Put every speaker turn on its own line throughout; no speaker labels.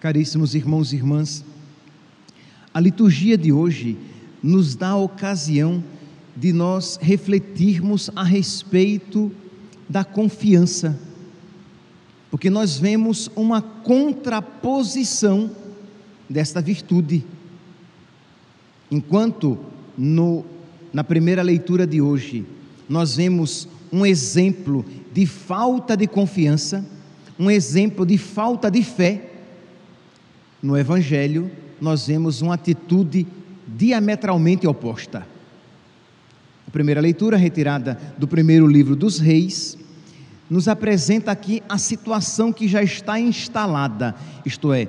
Caríssimos irmãos e irmãs, a liturgia de hoje nos dá a ocasião de nós refletirmos a respeito da confiança, porque nós vemos uma contraposição desta virtude. Enquanto no, na primeira leitura de hoje nós vemos um exemplo de falta de confiança, um exemplo de falta de fé, no Evangelho nós vemos uma atitude diametralmente oposta. A primeira leitura, retirada do primeiro livro dos Reis, nos apresenta aqui a situação que já está instalada, isto é,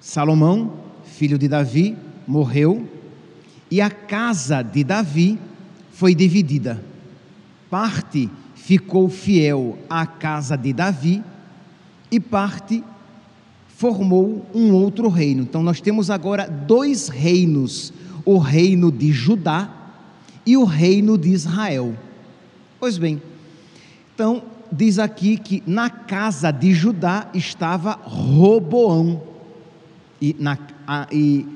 Salomão, filho de Davi, morreu e a casa de Davi foi dividida. Parte ficou fiel à casa de Davi e parte formou um outro reino. Então nós temos agora dois reinos: o reino de Judá e o reino de Israel. Pois bem, então diz aqui que na casa de Judá estava Roboão e, na, a, e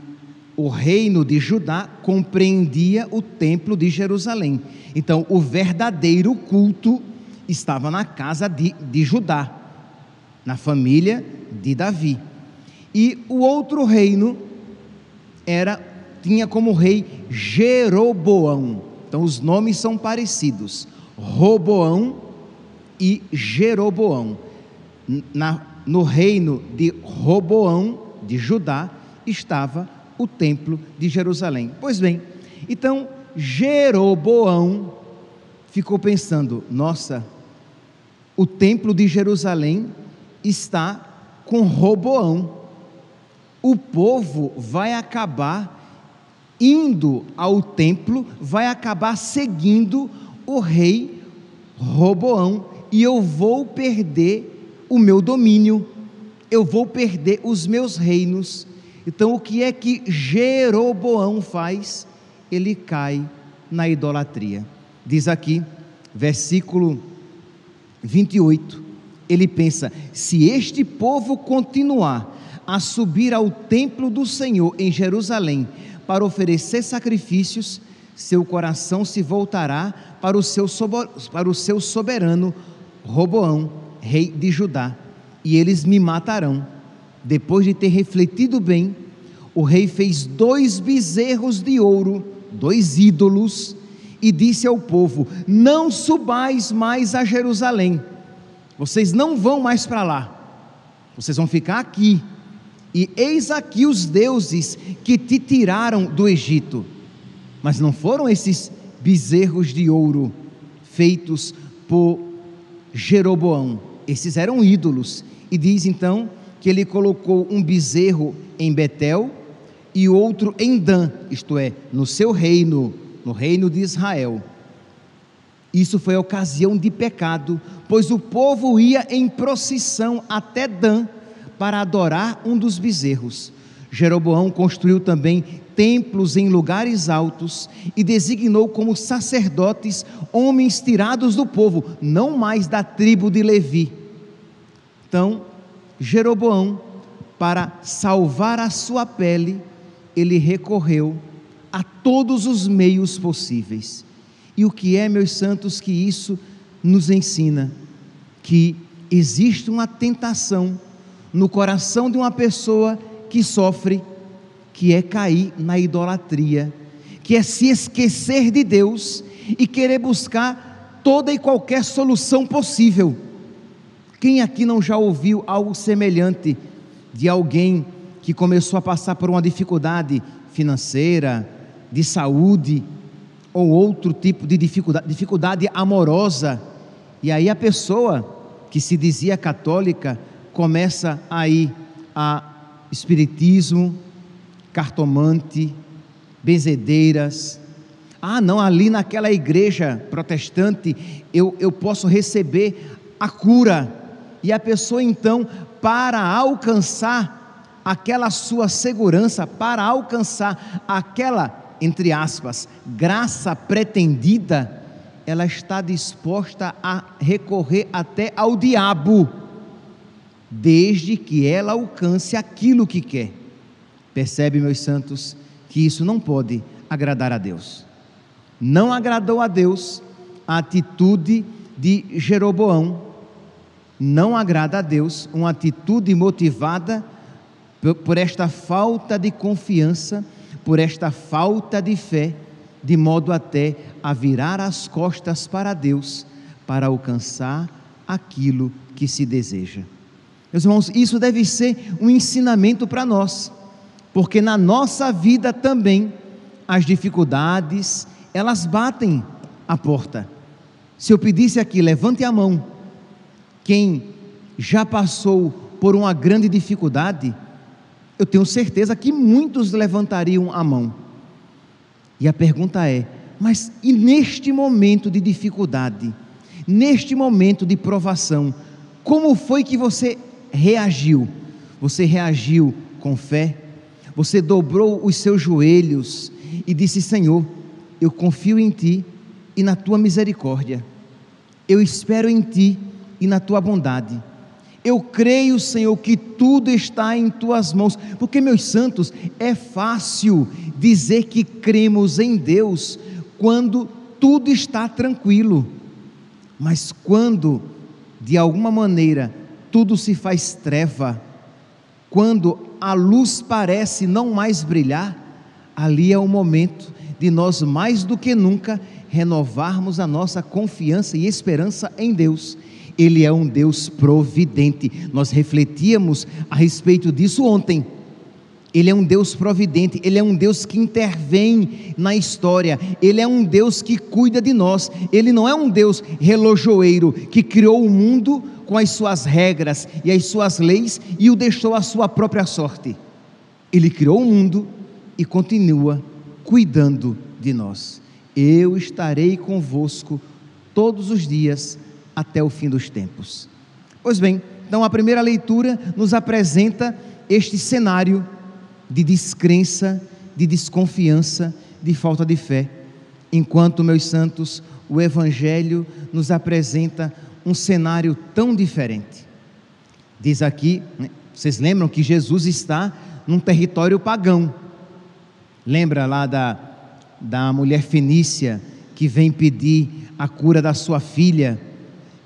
o reino de Judá compreendia o templo de Jerusalém. Então o verdadeiro culto estava na casa de, de Judá, na família de Davi. E o outro reino era tinha como rei Jeroboão. Então os nomes são parecidos. Roboão e Jeroboão. Na, no reino de Roboão de Judá estava o templo de Jerusalém. Pois bem, então Jeroboão ficou pensando: nossa, o templo de Jerusalém está com Roboão. O povo vai acabar indo ao templo, vai acabar seguindo o rei Roboão e eu vou perder o meu domínio, eu vou perder os meus reinos. Então, o que é que Jeroboão faz? Ele cai na idolatria. Diz aqui, versículo 28 ele pensa: se este povo continuar a subir ao templo do Senhor em Jerusalém para oferecer sacrifícios, seu coração se voltará para o seu, para o seu soberano Roboão, rei de Judá, e eles me matarão. Depois de ter refletido bem, o rei fez dois bezerros de ouro, dois ídolos, e disse ao povo: Não subais mais a Jerusalém vocês não vão mais para lá, vocês vão ficar aqui. E eis aqui os deuses que te tiraram do Egito. Mas não foram esses bezerros de ouro feitos por Jeroboão. Esses eram ídolos. E diz então que ele colocou um bezerro em Betel e outro em Dan, isto é, no seu reino, no reino de Israel. Isso foi ocasião de pecado, pois o povo ia em procissão até Dan para adorar um dos bezerros. Jeroboão construiu também templos em lugares altos e designou como sacerdotes homens tirados do povo, não mais da tribo de Levi. Então, Jeroboão, para salvar a sua pele, ele recorreu a todos os meios possíveis e o que é, meus santos, que isso nos ensina? Que existe uma tentação no coração de uma pessoa que sofre, que é cair na idolatria, que é se esquecer de Deus e querer buscar toda e qualquer solução possível. Quem aqui não já ouviu algo semelhante de alguém que começou a passar por uma dificuldade financeira, de saúde, ou outro tipo de dificuldade, dificuldade amorosa, e aí a pessoa que se dizia católica começa aí a espiritismo, cartomante, benzedeiras. Ah, não, ali naquela igreja protestante eu, eu posso receber a cura. E a pessoa então, para alcançar aquela sua segurança, para alcançar aquela entre aspas, graça pretendida, ela está disposta a recorrer até ao diabo. desde que ela alcance aquilo que quer. Percebe, meus santos, que isso não pode agradar a Deus. Não agradou a Deus a atitude de Jeroboão, não agrada a Deus uma atitude motivada por esta falta de confiança, por esta falta de fé, de modo até a virar as costas para Deus para alcançar aquilo que se deseja. Meus irmãos, isso deve ser um ensinamento para nós, porque na nossa vida também as dificuldades, elas batem a porta. Se eu pedisse aqui, levante a mão, quem já passou por uma grande dificuldade, eu tenho certeza que muitos levantariam a mão. E a pergunta é: mas e neste momento de dificuldade, neste momento de provação, como foi que você reagiu? Você reagiu com fé? Você dobrou os seus joelhos e disse: Senhor, eu confio em Ti e na Tua misericórdia. Eu espero em Ti e na Tua bondade. Eu creio, Senhor, que tudo está em tuas mãos, porque, meus santos, é fácil dizer que cremos em Deus quando tudo está tranquilo, mas quando, de alguma maneira, tudo se faz treva, quando a luz parece não mais brilhar, ali é o momento de nós, mais do que nunca, renovarmos a nossa confiança e esperança em Deus ele é um Deus providente. Nós refletíamos a respeito disso ontem. Ele é um Deus providente, Ele é um Deus que intervém na história, Ele é um Deus que cuida de nós, Ele não é um Deus relojoeiro que criou o mundo com as suas regras e as suas leis e o deixou à sua própria sorte. Ele criou o mundo e continua cuidando de nós. Eu estarei convosco todos os dias até o fim dos tempos. Pois bem, então a primeira leitura nos apresenta este cenário de descrença, de desconfiança, de falta de fé, enquanto, meus santos, o Evangelho nos apresenta um cenário tão diferente. Diz aqui, né, vocês lembram que Jesus está num território pagão. Lembra lá da, da mulher fenícia que vem pedir a cura da sua filha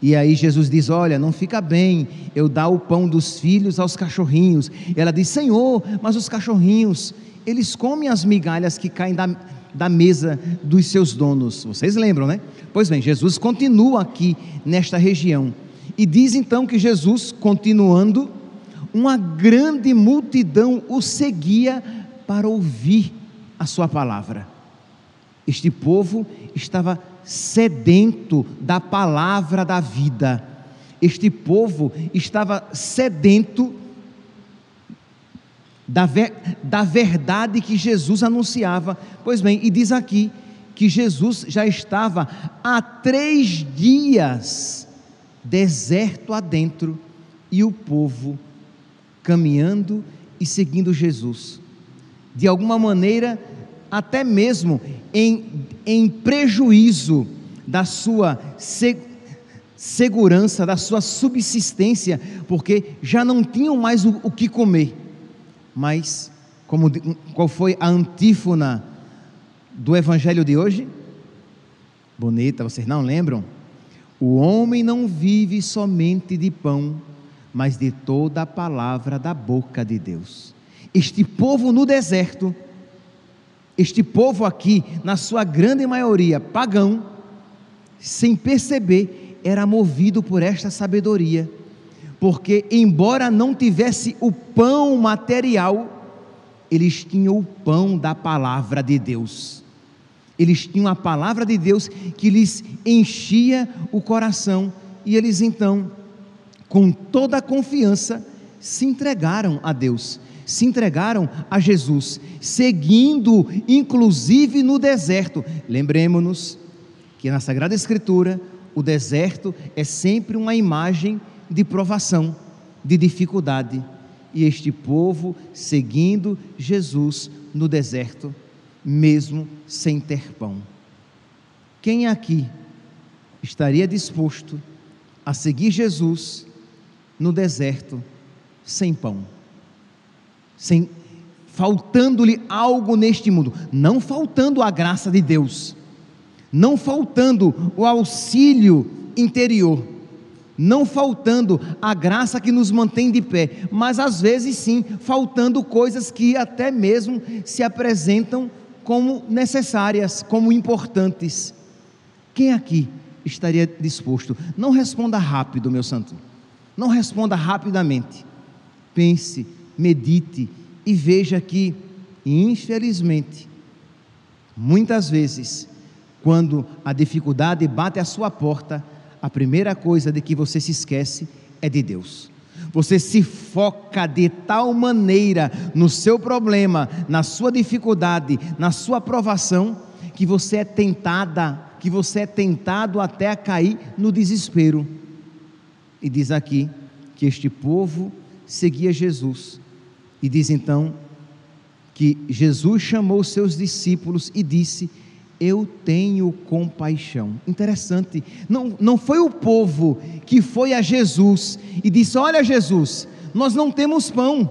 e aí Jesus diz: Olha, não fica bem eu dar o pão dos filhos aos cachorrinhos. E ela diz: Senhor, mas os cachorrinhos, eles comem as migalhas que caem da, da mesa dos seus donos. Vocês lembram, né? Pois bem, Jesus continua aqui nesta região. E diz então que Jesus, continuando, uma grande multidão o seguia para ouvir a sua palavra. Este povo estava sedento da palavra da vida. Este povo estava sedento da, ver, da verdade que Jesus anunciava. Pois bem, e diz aqui que Jesus já estava há três dias deserto adentro e o povo caminhando e seguindo Jesus. De alguma maneira, até mesmo em, em prejuízo da sua se, segurança, da sua subsistência, porque já não tinham mais o, o que comer. Mas, como, qual foi a antífona do evangelho de hoje? Bonita, vocês não lembram? O homem não vive somente de pão, mas de toda a palavra da boca de Deus. Este povo no deserto este povo aqui, na sua grande maioria pagão, sem perceber, era movido por esta sabedoria, porque, embora não tivesse o pão material, eles tinham o pão da palavra de Deus. Eles tinham a palavra de Deus que lhes enchia o coração, e eles então, com toda a confiança, se entregaram a Deus se entregaram a Jesus, seguindo inclusive no deserto. Lembremos-nos que na Sagrada Escritura o deserto é sempre uma imagem de provação, de dificuldade. E este povo seguindo Jesus no deserto, mesmo sem ter pão. Quem aqui estaria disposto a seguir Jesus no deserto, sem pão, sem faltando-lhe algo neste mundo, não faltando a graça de Deus, não faltando o auxílio interior, não faltando a graça que nos mantém de pé, mas às vezes sim, faltando coisas que até mesmo se apresentam como necessárias, como importantes. Quem aqui estaria disposto? Não responda rápido, meu santo. Não responda rapidamente. Pense, medite e veja que, infelizmente, muitas vezes, quando a dificuldade bate à sua porta, a primeira coisa de que você se esquece é de Deus. Você se foca de tal maneira no seu problema, na sua dificuldade, na sua provação, que você é tentada, que você é tentado até a cair no desespero. E diz aqui que este povo seguia Jesus. E diz então que Jesus chamou seus discípulos e disse: eu tenho compaixão. Interessante, não, não foi o povo que foi a Jesus e disse: Olha, Jesus, nós não temos pão,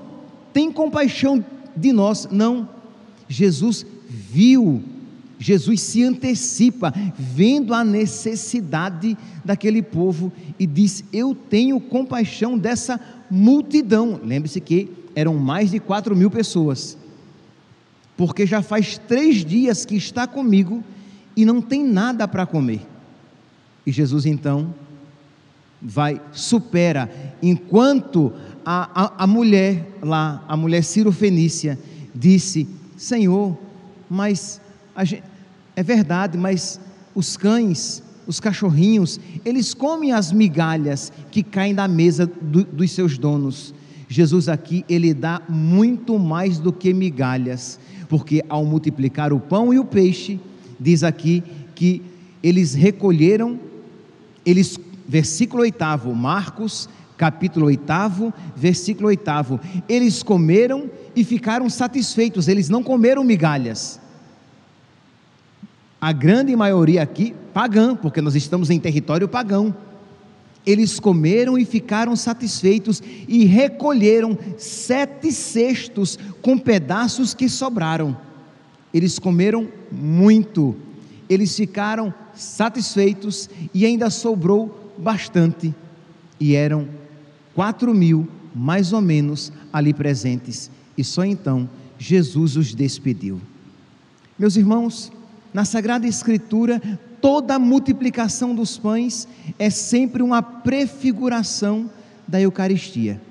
tem compaixão de nós. Não, Jesus viu, Jesus se antecipa, vendo a necessidade daquele povo e diz: Eu tenho compaixão dessa multidão. Lembre-se que eram mais de quatro mil pessoas porque já faz três dias que está comigo e não tem nada para comer. E Jesus então vai, supera, enquanto a, a, a mulher lá, a mulher Ciro Fenícia, disse: Senhor, mas gente, é verdade, mas os cães, os cachorrinhos, eles comem as migalhas que caem da mesa do, dos seus donos. Jesus aqui, ele dá muito mais do que migalhas porque ao multiplicar o pão e o peixe, diz aqui que eles recolheram, eles, versículo 8, Marcos, capítulo 8, versículo 8, eles comeram e ficaram satisfeitos, eles não comeram migalhas. A grande maioria aqui, pagã, porque nós estamos em território pagão. Eles comeram e ficaram satisfeitos e recolheram sete cestos com pedaços que sobraram. Eles comeram muito, eles ficaram satisfeitos e ainda sobrou bastante. E eram quatro mil, mais ou menos, ali presentes. E só então Jesus os despediu. Meus irmãos, na Sagrada Escritura, toda a multiplicação dos pães é sempre uma prefiguração da Eucaristia.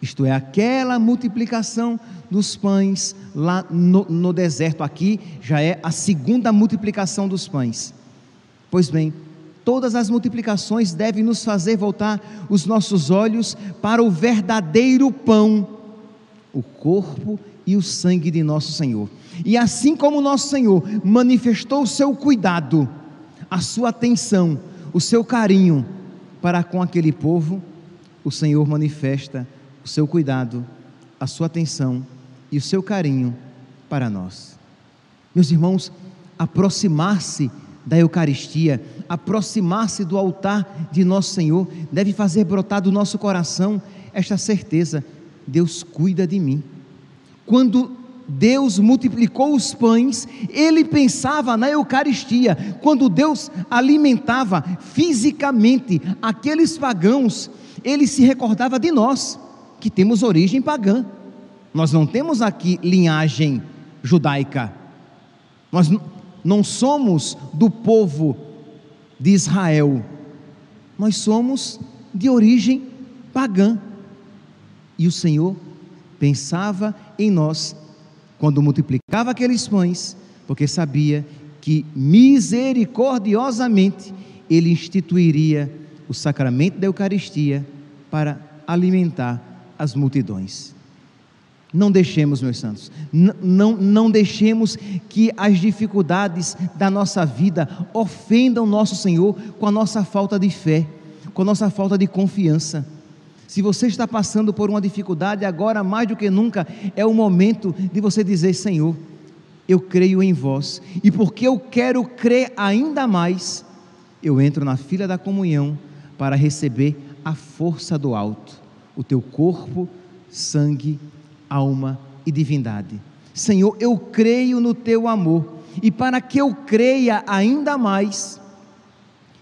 Isto é, aquela multiplicação dos pães lá no, no deserto, aqui já é a segunda multiplicação dos pães. Pois bem, todas as multiplicações devem nos fazer voltar os nossos olhos para o verdadeiro pão, o corpo e o sangue de nosso Senhor. E assim como nosso Senhor manifestou o seu cuidado, a sua atenção, o seu carinho para com aquele povo, o Senhor manifesta o seu cuidado, a sua atenção e o seu carinho para nós. Meus irmãos, aproximar-se da Eucaristia, aproximar-se do altar de nosso Senhor, deve fazer brotar do nosso coração esta certeza: Deus cuida de mim. Quando Deus multiplicou os pães, ele pensava na Eucaristia. Quando Deus alimentava fisicamente aqueles pagãos, ele se recordava de nós, que temos origem pagã. Nós não temos aqui linhagem judaica. Nós não somos do povo de Israel. Nós somos de origem pagã. E o Senhor pensava em nós quando multiplicava aqueles pães, porque sabia que misericordiosamente ele instituiria o sacramento da Eucaristia para alimentar as multidões. Não deixemos, meus santos, não, não deixemos que as dificuldades da nossa vida ofendam nosso Senhor com a nossa falta de fé, com a nossa falta de confiança. Se você está passando por uma dificuldade, agora mais do que nunca é o momento de você dizer: Senhor, eu creio em vós, e porque eu quero crer ainda mais, eu entro na fila da comunhão para receber a força do alto, o teu corpo, sangue, alma e divindade. Senhor, eu creio no teu amor, e para que eu creia ainda mais,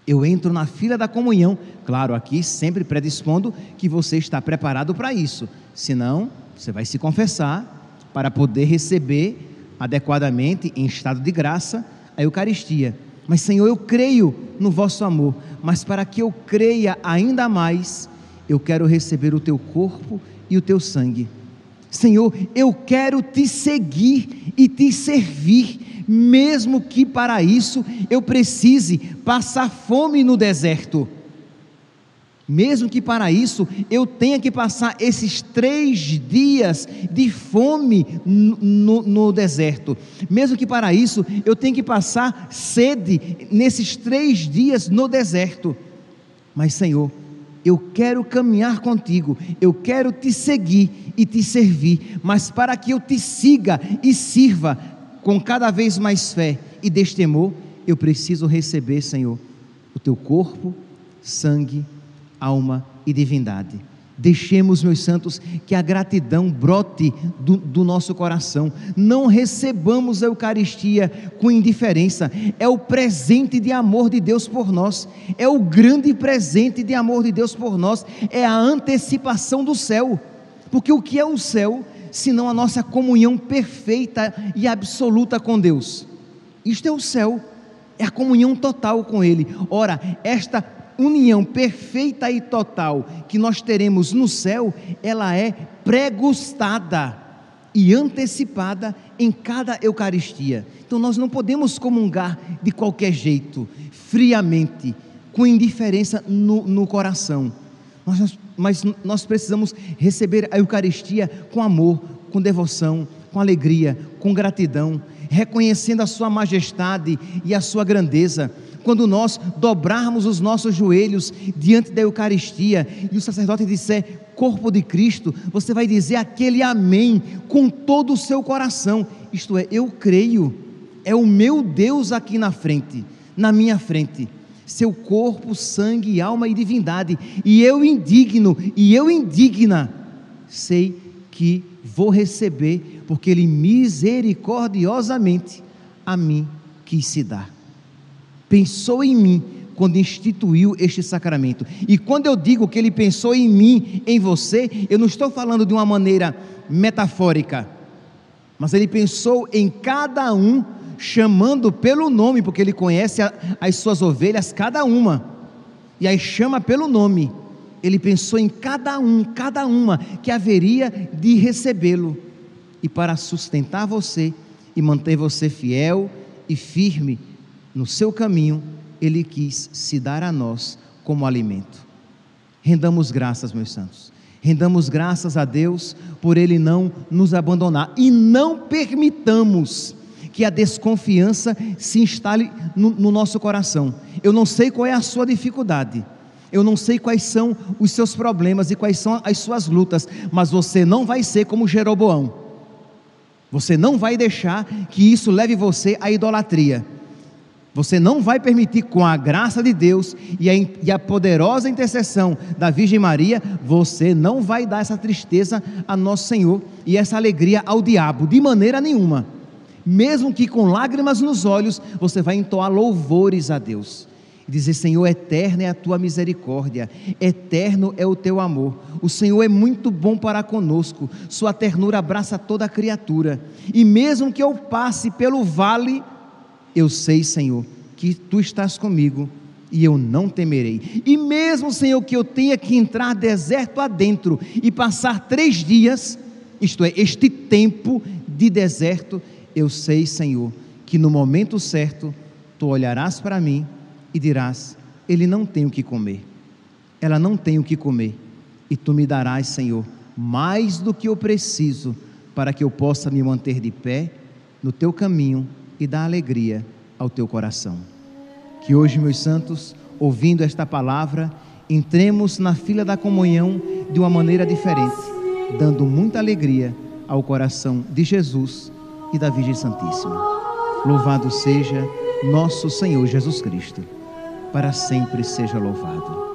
eu entro na fila da comunhão, claro, aqui sempre predispondo que você está preparado para isso, senão você vai se confessar para poder receber adequadamente, em estado de graça, a Eucaristia. Mas, Senhor, eu creio no vosso amor, mas para que eu creia ainda mais, eu quero receber o teu corpo e o teu sangue. Senhor, eu quero te seguir e te servir, mesmo que para isso eu precise passar fome no deserto. Mesmo que para isso eu tenha que passar esses três dias de fome no, no, deserto, mesmo que para isso eu tenha que passar sede nesses três dias no deserto, mas Senhor, eu quero caminhar contigo, eu quero te seguir e te servir, mas para que eu te siga e sirva com cada vez mais fé e destemor, eu preciso receber, Senhor, o teu corpo, sangue alma e divindade. Deixemos, meus santos, que a gratidão brote do, do, nosso coração. Não recebamos a Eucaristia com indiferença. É o presente de amor de Deus por nós. É o grande presente de amor de Deus por nós. É a antecipação do céu. Porque o que é o céu, senão a nossa comunhão perfeita e absoluta com Deus? Isto é o céu. É a comunhão total com Ele. Ora, esta união perfeita e total que nós teremos no céu, ela é pregustada e antecipada em cada Eucaristia. Então nós não podemos comungar de qualquer jeito, friamente, com indiferença no, no coração. Nós, mas nós precisamos receber a Eucaristia com amor, com devoção, com alegria, com gratidão, reconhecendo a Sua majestade e a Sua grandeza quando nós dobrarmos os nossos joelhos diante da Eucaristia e o sacerdote disser corpo de Cristo, você vai dizer aquele amém com todo o seu coração. Isto é, eu creio, é o meu Deus aqui na frente, na minha frente. Seu corpo, sangue, alma e divindade. E eu indigno, e eu indigna, sei que vou receber, porque Ele misericordiosamente a mim quis se dar pensou em mim quando instituiu este sacramento. E quando eu digo que ele pensou em mim, em você, eu não estou falando de uma maneira metafórica, mas ele pensou em cada um, chamando pelo nome, porque ele conhece a, as suas ovelhas, cada uma, e aí chama pelo nome. Ele pensou em cada um, cada uma que haveria de recebê-lo, e para sustentar você e manter você fiel e firme no seu caminho, ele quis se dar a nós como alimento. Rendamos graças, meus santos. Rendamos graças a Deus por Ele não nos abandonar e não permitamos que a desconfiança se instale no, no, nosso coração. Eu não sei qual é a sua dificuldade, eu não sei quais são os seus problemas e quais são as suas lutas, mas você não vai ser como Jeroboão. Você não vai deixar que isso leve você à idolatria. Você não vai permitir, com a graça de Deus e a, e a, poderosa intercessão da Virgem Maria, você não vai dar essa tristeza a Nosso Senhor e essa alegria ao diabo, de maneira nenhuma. Mesmo que com lágrimas nos olhos, você vai entoar louvores a Deus. E dizer: Senhor, eterna é a tua misericórdia, eterno é o teu amor. O Senhor é muito bom para conosco, sua ternura abraça toda criatura. E mesmo que eu passe pelo vale eu sei, Senhor, que tu estás comigo e eu não temerei. E mesmo, Senhor, que eu tenha que entrar deserto adentro e passar três dias, isto é, este tempo de deserto, eu sei, Senhor, que no momento certo tu olharás para mim e dirás: Ele não tem o que comer, ela não tem o que comer, e tu me darás, Senhor, mais do que eu preciso para que eu possa me manter de pé no teu caminho e dá alegria ao teu coração. Que hoje, meus santos, ouvindo esta palavra, entremos na fila da comunhão de uma maneira diferente, dando muita alegria ao coração de Jesus e da Virgem Santíssima. Louvado seja nosso Senhor Jesus Cristo, para sempre seja louvado.